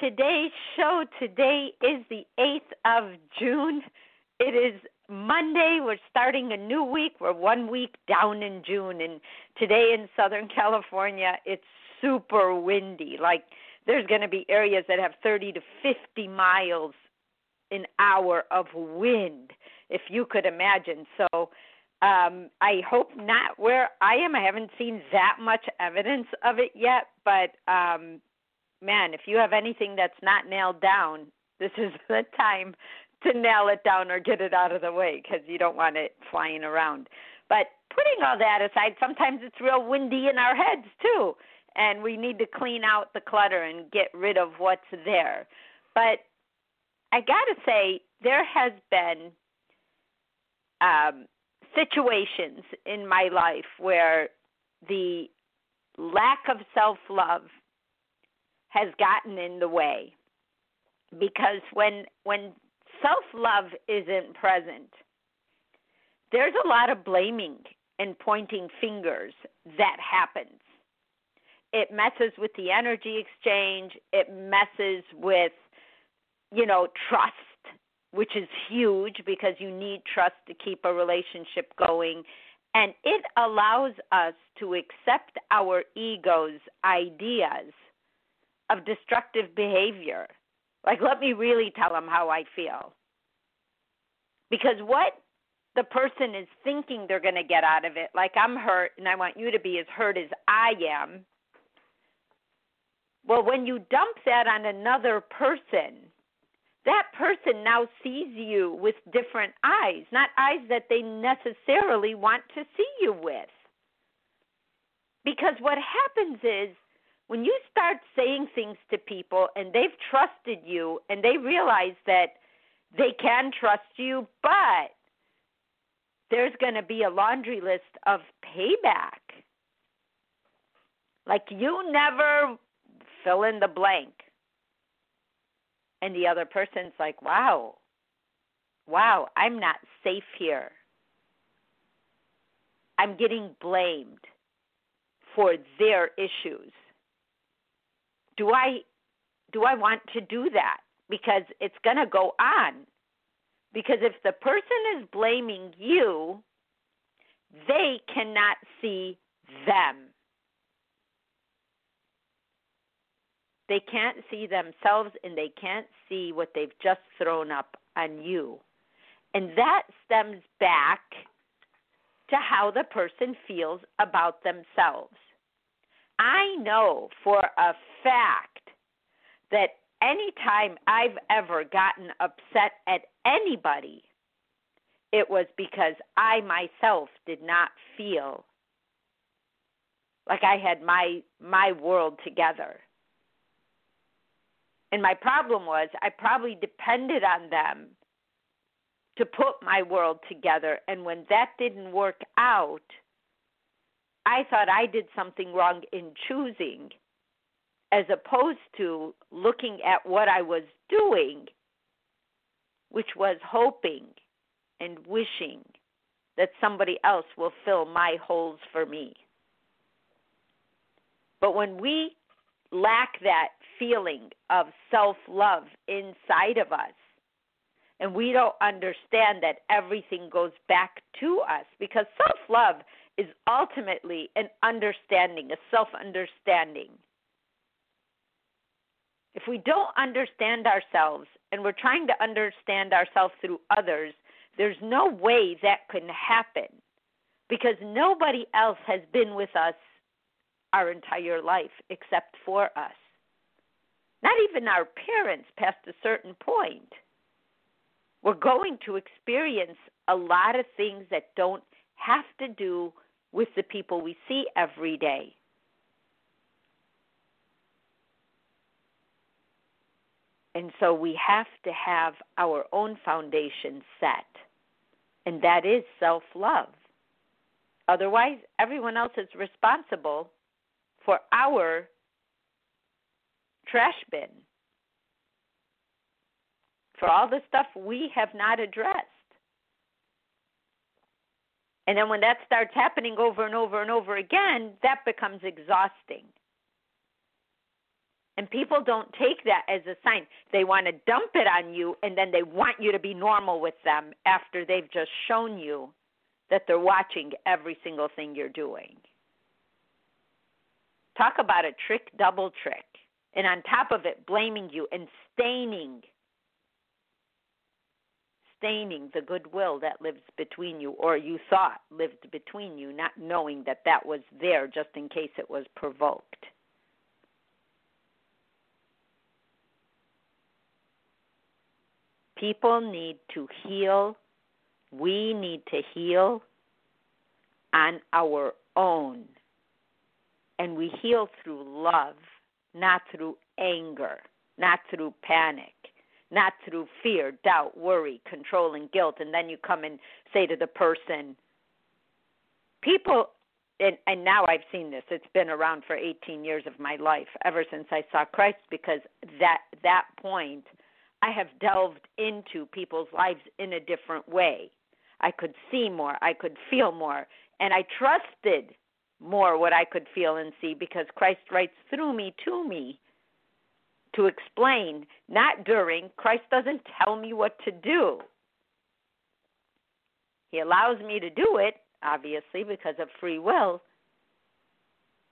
Today's show. Today is the 8th of June. It is Monday. We're starting a new week. We're one week down in June, and today in Southern California, it's super windy. Like, there's going to be areas that have 30 to 50 miles an hour of wind, if you could imagine. So, um, I hope not where I am. I haven't seen that much evidence of it yet, but um, man, if you have anything that's not nailed down, this is the time to nail it down or get it out of the way because you don't want it flying around. But putting all that aside, sometimes it's real windy in our heads too, and we need to clean out the clutter and get rid of what's there. But I got to say, there has been um, situations in my life where the lack of self love has gotten in the way. Because when when self love isn't present there's a lot of blaming and pointing fingers that happens. It messes with the energy exchange. It messes with you know trust which is huge because you need trust to keep a relationship going. And it allows us to accept our ego's ideas of destructive behavior. Like, let me really tell them how I feel. Because what the person is thinking they're going to get out of it, like, I'm hurt and I want you to be as hurt as I am. Well, when you dump that on another person, that person now sees you with different eyes, not eyes that they necessarily want to see you with. Because what happens is when you start saying things to people and they've trusted you and they realize that they can trust you, but there's going to be a laundry list of payback. Like you never fill in the blank and the other person's like, wow, wow, I'm not safe here. I'm getting blamed for their issues. Do I do I want to do that? Because it's going to go on. Because if the person is blaming you, they cannot see them. They can't see themselves and they can't see what they've just thrown up on you. And that stems back to how the person feels about themselves. I know for a fact that anytime I've ever gotten upset at anybody, it was because I myself did not feel like I had my my world together. And my problem was I probably depended on them to put my world together. And when that didn't work out, I thought I did something wrong in choosing, as opposed to looking at what I was doing, which was hoping and wishing that somebody else will fill my holes for me. But when we lack that feeling of self love inside of us. And we don't understand that everything goes back to us because self love is ultimately an understanding, a self understanding. If we don't understand ourselves and we're trying to understand ourselves through others, there's no way that can happen because nobody else has been with us our entire life except for us. not even our parents past a certain point. We're going to experience a lot of things that don't have to do with the people we see every day. And so we have to have our own foundation set, and that is self love. Otherwise, everyone else is responsible for our trash bin, for all the stuff we have not addressed. And then when that starts happening over and over and over again, that becomes exhausting. And people don't take that as a sign. They want to dump it on you and then they want you to be normal with them after they've just shown you that they're watching every single thing you're doing. Talk about a trick, double trick. And on top of it, blaming you and staining staining the goodwill that lives between you, or you thought lived between you, not knowing that that was there just in case it was provoked. People need to heal. We need to heal on our own. And we heal through love, not through anger, not through panic, not through fear, doubt, worry, control, and guilt. And then you come and say to the person, people, and, and now I've seen this. It's been around for 18 years of my life, ever since I saw Christ, because that that point, I have delved into people's lives in a different way. I could see more, I could feel more, and I trusted more what I could feel and see because Christ writes through me to me to explain, not during. Christ doesn't tell me what to do. He allows me to do it, obviously, because of free will.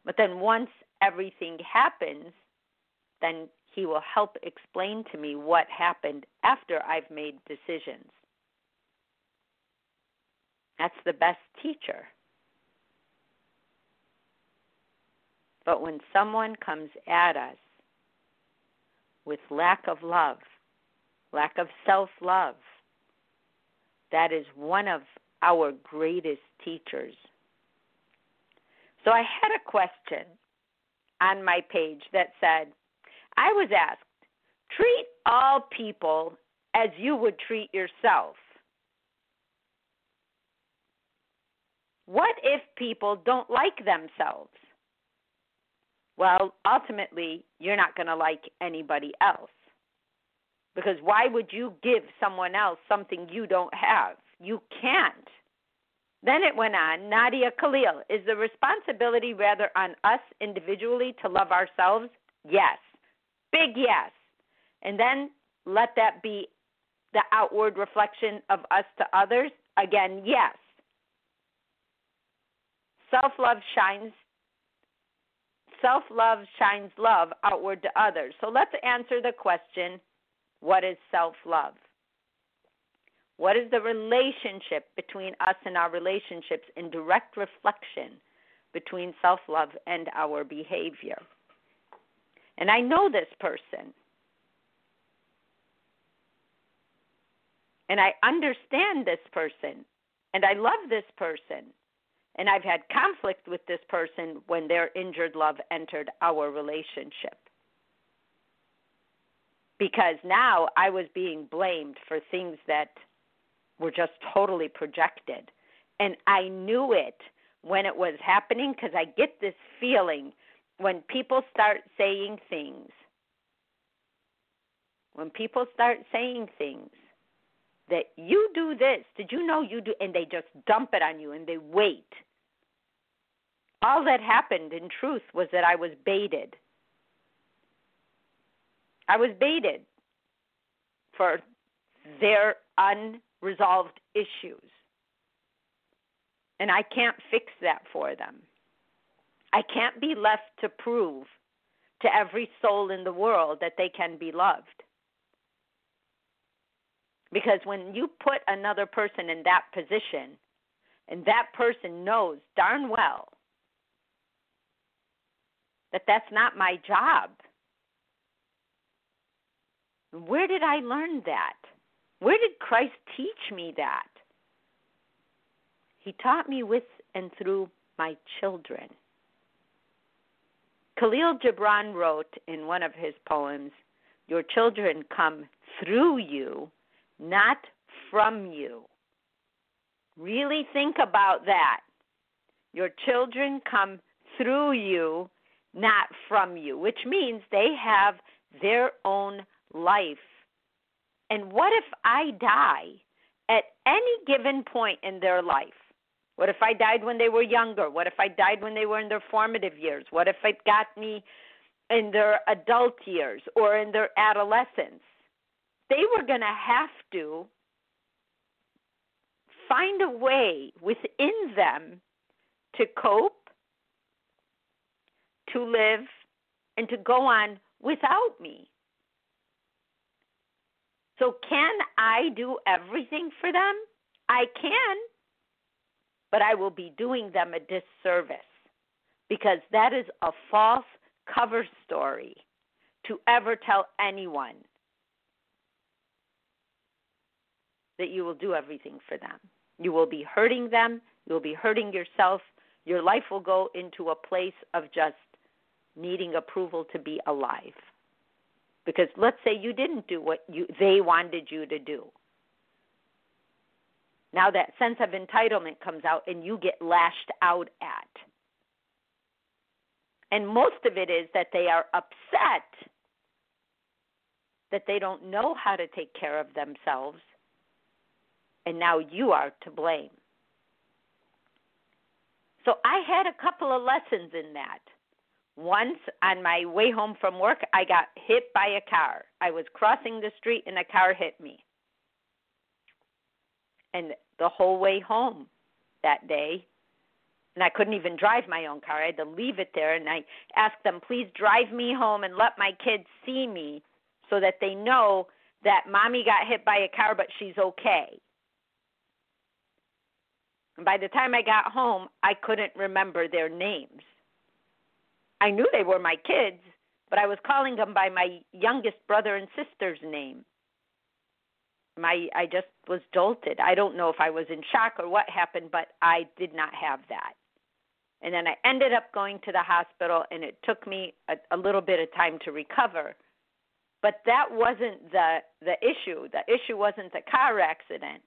But then once everything happens, then he will help explain to me what happened after I've made decisions. That's the best teacher. But when someone comes at us with lack of love, lack of self love. That is one of our greatest teachers. So I had a question on my page that said, I was asked, treat all people as you would treat yourself. What if people don't like themselves? Well, ultimately, you're not going to like anybody else. Because why would you give someone else something you don't have? You can't. Then it went on Nadia Khalil, is the responsibility rather on us individually to love ourselves? Yes. Big yes. And then let that be the outward reflection of us to others? Again, yes. Self love shines self love shines love outward to others. So let's answer the question what is self love? What is the relationship between us and our relationships in direct reflection between self love and our behavior? And I know this person. And I understand this person. And I love this person. And I've had conflict with this person when their injured love entered our relationship. Because now I was being blamed for things that were just totally projected. And I knew it when it was happening because I get this feeling when people start saying things. When people start saying things that you do this, did you know you do, and they just dump it on you and they wait all that happened in truth was that I was baited. I was baited for their unresolved issues. And I can't fix that for them. I can't be left to prove to every soul in the world that they can be loved. Because when you put another person in that position, and that person knows darn well that that's not my job. Where did I learn that? Where did Christ teach me that? He taught me with and through my children. Kahlil Gibran wrote in one of his poems, Your children come through you, not from you. Really think about that. Your children come through you, not from you, which means they have their own life. And what if I die at any given point in their life? What if I died when they were younger? What if I died when they were in their formative years? What if it got me in their adult years or in their adolescence? They were going to have to find a way within them to cope, to live, and to go on without me. So, can I do everything for them? I can, but I will be doing them a disservice because that is a false cover story to ever tell anyone that you will do everything for them. You will be hurting them, you will be hurting yourself. Your life will go into a place of just needing approval to be alive. Because let's say you didn't do what you they wanted you to do. Now that sense of entitlement comes out and you get lashed out at. And most of it is that they are upset that they don't know how to take care of themselves and now you are to blame. So I had a couple of lessons in that. Once on my way home from work, I got hit by a car. I was crossing the street and a car hit me. And the whole way home that day, and I couldn't even drive my own car. I had to leave it there and I asked them, please drive me home and let my kids see me so that they know that mommy got hit by a car, but she's okay. And by the time I got home, I couldn't remember their names. I knew they were my kids, but I was calling them by my youngest brother and sister's name. My I just was jolted. I don't know if I was in shock or what happened, but I did not have that. And then I ended up going to the hospital and it took me a, a little bit of time to recover. But that wasn't the the issue. The issue wasn't the car accident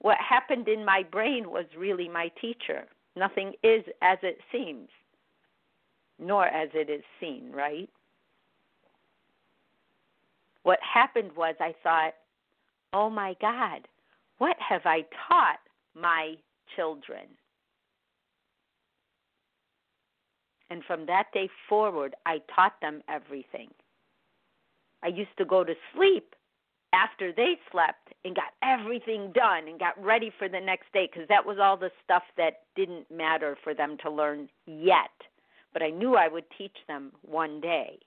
what happened in my brain was really my teacher. Nothing is as it seems, nor as it is seen, right? What happened was I thought, oh my God, what have I taught my children? And from that day forward, I taught them everything. I used to go to sleep after they slept and got everything done and got ready for the next day because that was all the stuff that didn't matter for them to learn yet. But I knew I would teach them one day.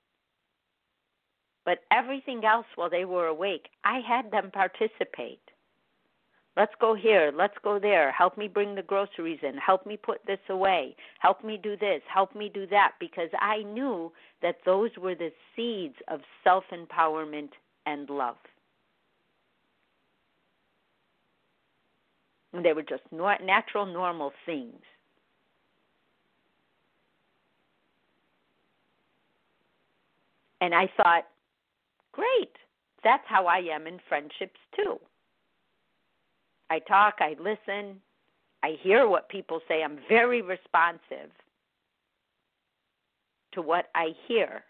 But everything else while they were awake, I had them participate. Let's go here. Let's go there. Help me bring the groceries in. Help me put this away. Help me do this. Help me do that. Because I knew that those were the seeds of self empowerment and love. And they were just natural, normal things. And I thought, great, that's how I am in friendships too. I talk, I listen, I hear what people say. I'm very responsive to what I hear.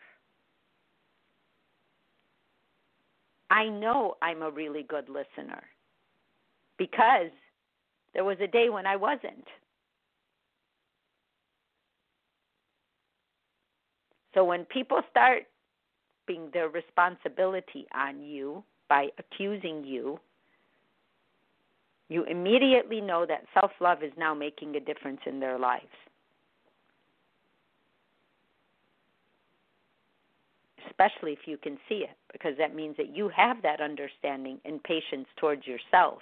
I know I'm a really good listener because there was a day when I wasn't. So when people start being their responsibility on you by accusing you, you immediately know that self love is now making a difference in their lives. Especially if you can see it, because that means that you have that understanding and patience towards yourself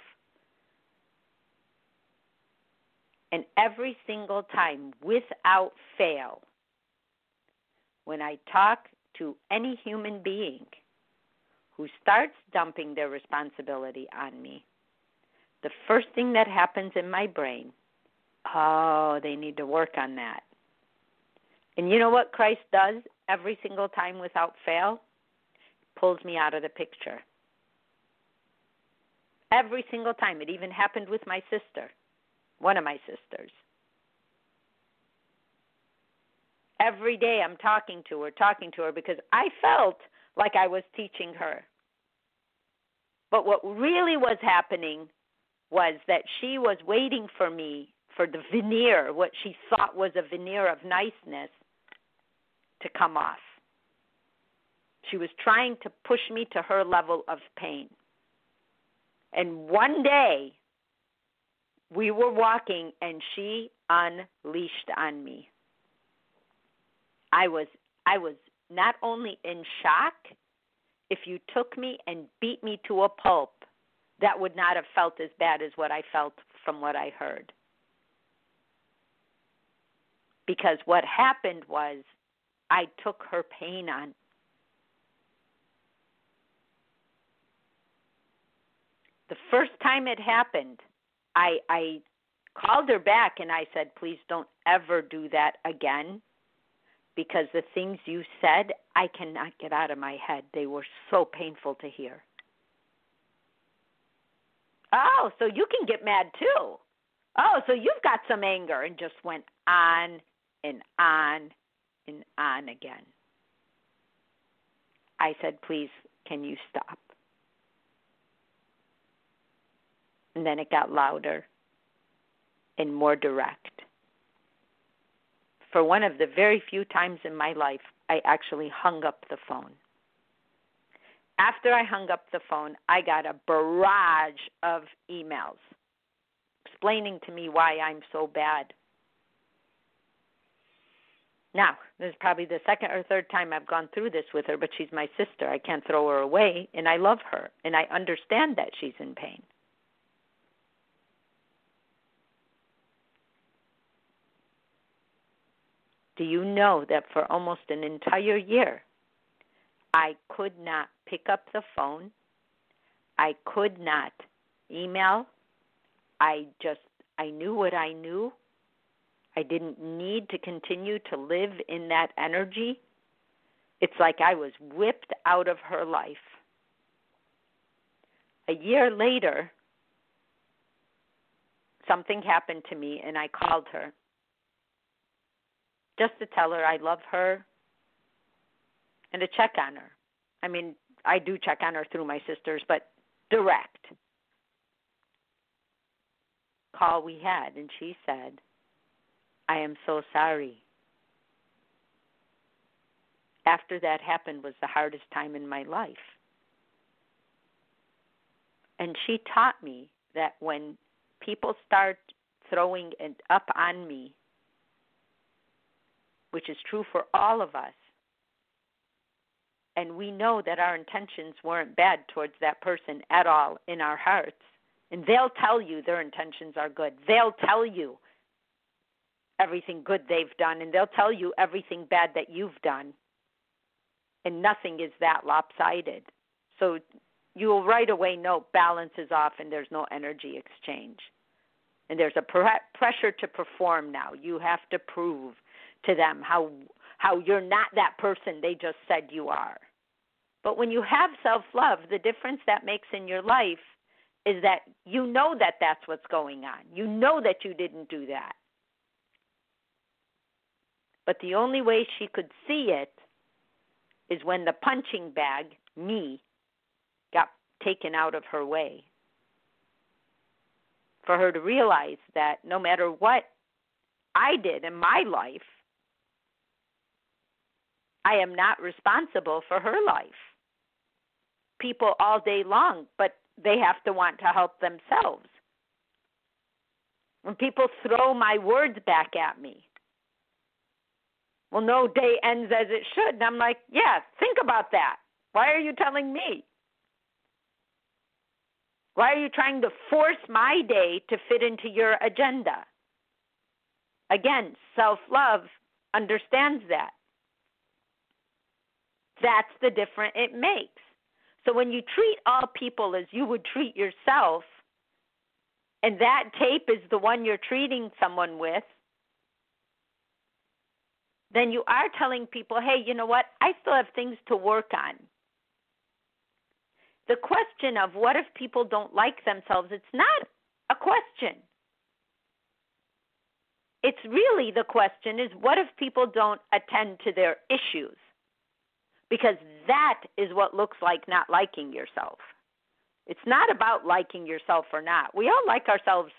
And every single time, without fail, when I talk to any human being, who starts dumping their responsibility on me, the first thing that happens in my brain, oh, they need to work on that. And you know what Christ does every single time without fail? Pulls me out of the picture. Every single time. It even happened with my sister, one of my sisters. Every day I'm talking to her, talking to her because I felt like I was teaching her. But what really was happening was that she was waiting for me for the veneer, what she thought was a veneer of niceness, to come off. She was trying to push me to her level of pain. And one day, we were walking and she unleashed on me. I was I was not only in shock, if you took me and beat me to a pulp, that would not have felt as bad as what I felt from what I heard. Because what happened was I took her pain on. The first time it happened, I I called her back and I said, "Please don't ever do that again." Because the things you said, I cannot get out of my head. They were so painful to hear. Oh, so you can get mad too. Oh, so you've got some anger and just went on and on and on again. I said, please, can you stop? And then it got louder and more direct. For one of the very few times in my life, I actually hung up the phone. After I hung up the phone, I got a barrage of emails explaining to me why I'm so bad. Now, this is probably the second or third time I've gone through this with her, but she's my sister. I can't throw her away, and I love her, and I understand that she's in pain. Do you know that for almost an entire year, I could not pick up the phone. I could not email. I just I knew what I knew. I didn't need to continue to live in that energy. It's like I was whipped out of her life. A year later, something happened to me and I called her just to tell her I love her and to check on her. I mean, I do check on her through my sisters, but direct call we had, and she said, I am so sorry. After that happened was the hardest time in my life. And she taught me that when people start throwing it up on me, which is true for all of us, and we know that our intentions weren't bad towards that person at all in our hearts. And they'll tell you their intentions are good. They'll tell you everything good they've done, and they'll tell you everything bad that you've done. And nothing is that lopsided. So you'll right away know balance is off and there's no energy exchange. And there's a pressure to perform now. You have to prove to them how how you're not that person they just said you are. But when you have self love, the difference that makes in your life is that you know that that's what's going on. You know that you didn't do that. But the only way she could see it is when the punching bag, me, got taken out of her way. For her to realize that no matter what I did in my life, I am not responsible for her life people all day long, but they have to want to help themselves. When people throw my words back at me, well, no day ends as it should. And I'm like, yeah, think about that. Why are you telling me? Why are you trying to force my day to fit into your agenda? Again, self love understands that. That's the difference it makes. So when you treat all people as you would treat yourself, and that tape is the one you're treating someone with, then you are telling people, hey, you know what? I still have things to work on. The question of what if people don't like themselves, it's not a question. It's really the question is what if people don't attend to their issues? Because that is what looks like not liking yourself. It's not about liking yourself or not. We all like ourselves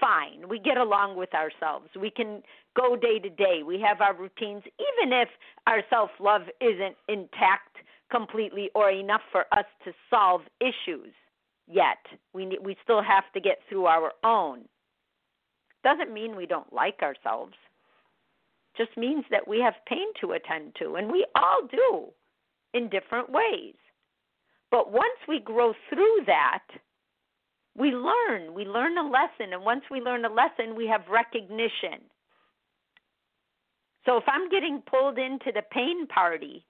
fine. We get along with ourselves. We can go day to day. We have our routines, even if our self love isn't intact completely or enough for us to solve issues yet. We we still have to get through our own. Doesn't mean we don't like ourselves. Just means that we have pain to attend to, and we all do in different ways. But once we grow through that, we learn. We learn a lesson. And once we learn a lesson, we have recognition. So if I'm getting pulled into the pain party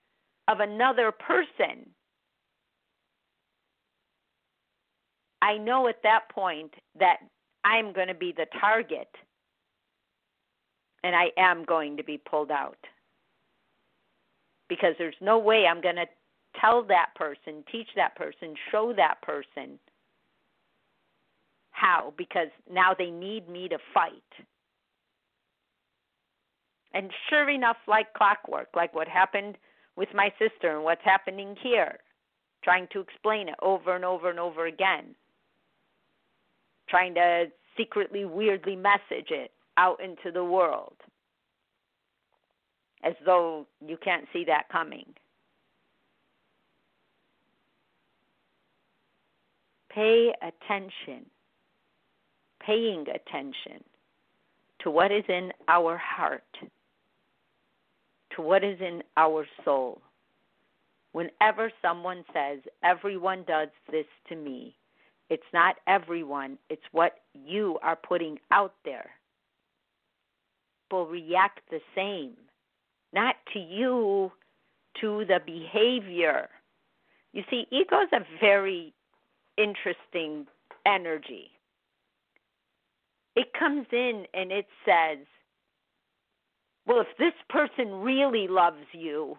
of another person, I know at that point that I'm going to be the target and I am going to be pulled out. Because there's no way I'm going to tell that person, teach that person, show that person how, because now they need me to fight. And sure enough, like clockwork, like what happened with my sister and what's happening here, trying to explain it over and over and over again, trying to secretly, weirdly message it out into the world as though you can't see that coming. Pay attention, paying attention to what is in our heart, to what is in our soul. Whenever someone says, Everyone does this to me, it's not everyone, it's what you are putting out there. Will react the same, not to you, to the behavior. You see, ego is a very interesting energy. It comes in and it says, well, if this person really loves you,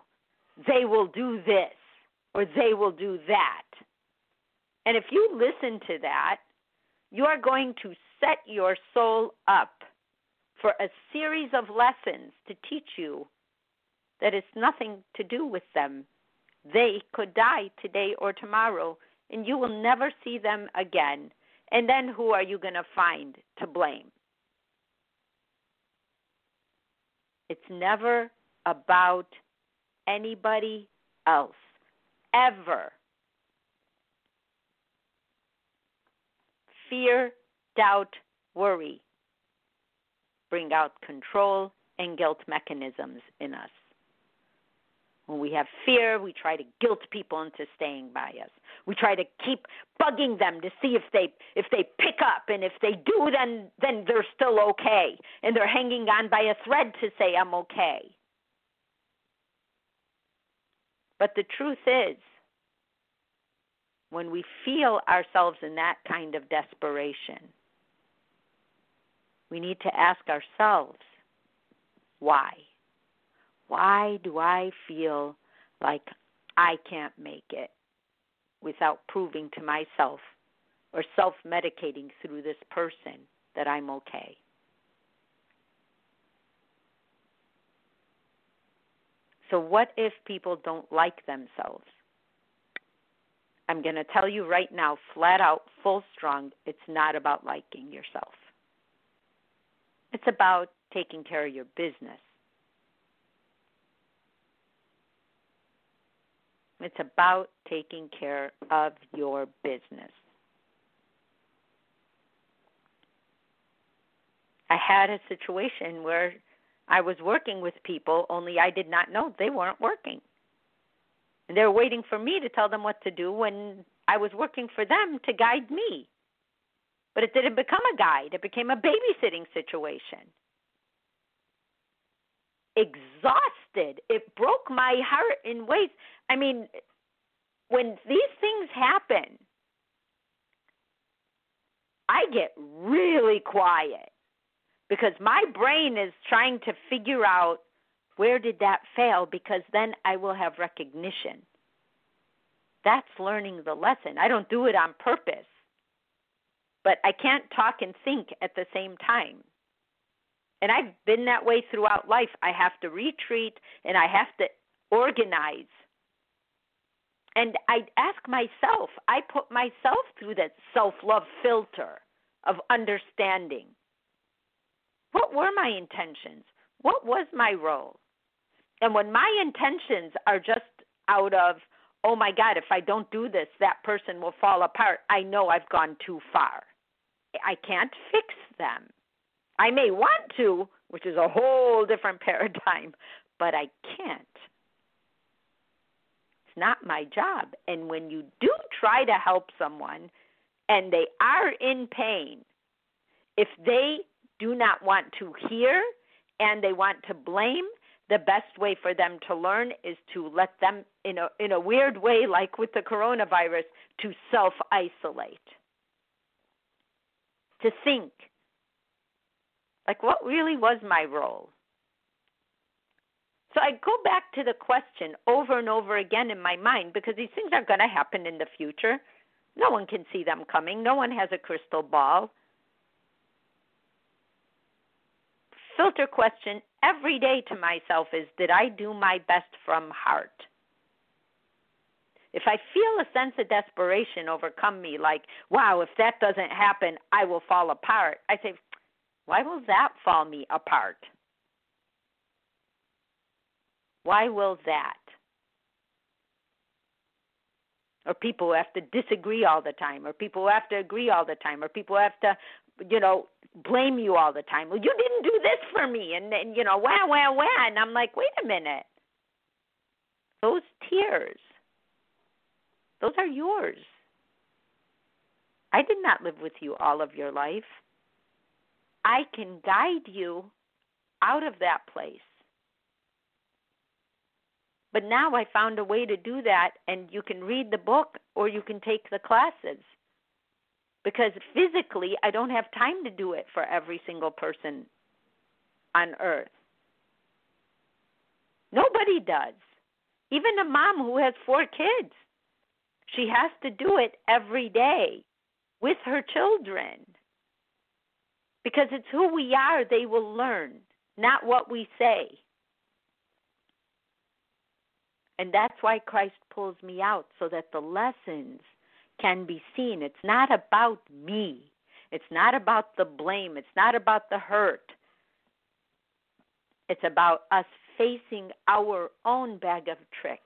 they will do this or they will do that. And if you listen to that, you are going to set your soul up for a series of lessons to teach you that it's nothing to do with them. They could die today or tomorrow, and you will never see them again. And then who are you going to find to blame? It's never about anybody else, ever. fear, doubt, worry bring out control and guilt mechanisms in us. When we have fear, we try to guilt people into staying by us. We try to keep bugging them to see if they if they pick up and if they do then then they're still okay and they're hanging on by a thread to say I'm okay. But the truth is when we feel ourselves in that kind of desperation, we need to ask ourselves, why? Why do I feel like I can't make it without proving to myself or self medicating through this person that I'm okay? So, what if people don't like themselves? I'm going to tell you right now, flat out, full strong, it's not about liking yourself. It's about taking care of your business. It's about taking care of your business. I had a situation where I was working with people, only I did not know they weren't working. And they were waiting for me to tell them what to do when I was working for them to guide me. But it didn't become a guide, it became a babysitting situation. Exhausted. It broke my heart in ways. I mean, when these things happen, I get really quiet because my brain is trying to figure out where did that fail because then I will have recognition. That's learning the lesson. I don't do it on purpose. But I can't talk and think at the same time. And I've been that way throughout life. I have to retreat and I have to organize. And I ask myself, I put myself through that self love filter of understanding. What were my intentions? What was my role? And when my intentions are just out of, oh my God, if I don't do this, that person will fall apart, I know I've gone too far. I can't fix them. I may want to, which is a whole different paradigm, but I can't. It's not my job. And when you do try to help someone and they are in pain, if they do not want to hear and they want to blame, the best way for them to learn is to let them in a in a weird way like with the coronavirus to self isolate to think like what really was my role? So i go back to the question over and over again in my mind because these things are going to happen in the future. No one can see them coming. No one has a crystal ball. Filter question every day to myself is Did I do my best from heart? If I feel a sense of desperation overcome me, like, wow, if that doesn't happen, I will fall apart, I say, why will that fall me apart? Why will that? Or people who have to disagree all the time, or people who have to agree all the time, or people who have to you know, blame you all the time. Well, you didn't do this for me, and then you know, wah wah wah, and I'm like, wait a minute. Those tears, those are yours. I did not live with you all of your life. I can guide you out of that place. But now I found a way to do that, and you can read the book or you can take the classes because physically I don't have time to do it for every single person on earth. Nobody does. Even a mom who has four kids, she has to do it every day with her children. Because it's who we are, they will learn, not what we say. And that's why Christ pulls me out so that the lessons can be seen. It's not about me. It's not about the blame. It's not about the hurt. It's about us facing our own bag of tricks.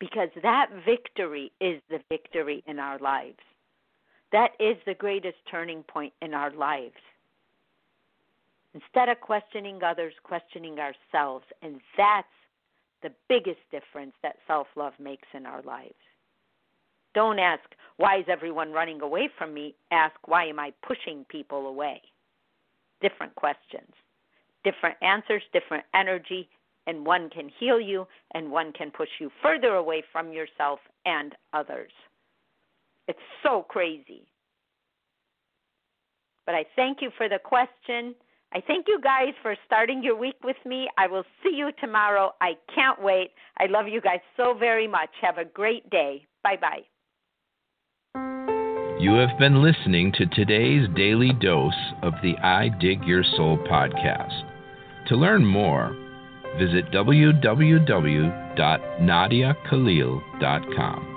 Because that victory is the victory in our lives. That is the greatest turning point in our lives. Instead of questioning others, questioning ourselves. And that's the biggest difference that self love makes in our lives. Don't ask, why is everyone running away from me? Ask, why am I pushing people away? Different questions, different answers, different energy, and one can heal you and one can push you further away from yourself and others. It's so crazy. But I thank you for the question. I thank you guys for starting your week with me. I will see you tomorrow. I can't wait. I love you guys so very much. Have a great day. Bye bye. You have been listening to today's daily dose of the I Dig Your Soul podcast. To learn more, visit www.nadiakhalil.com.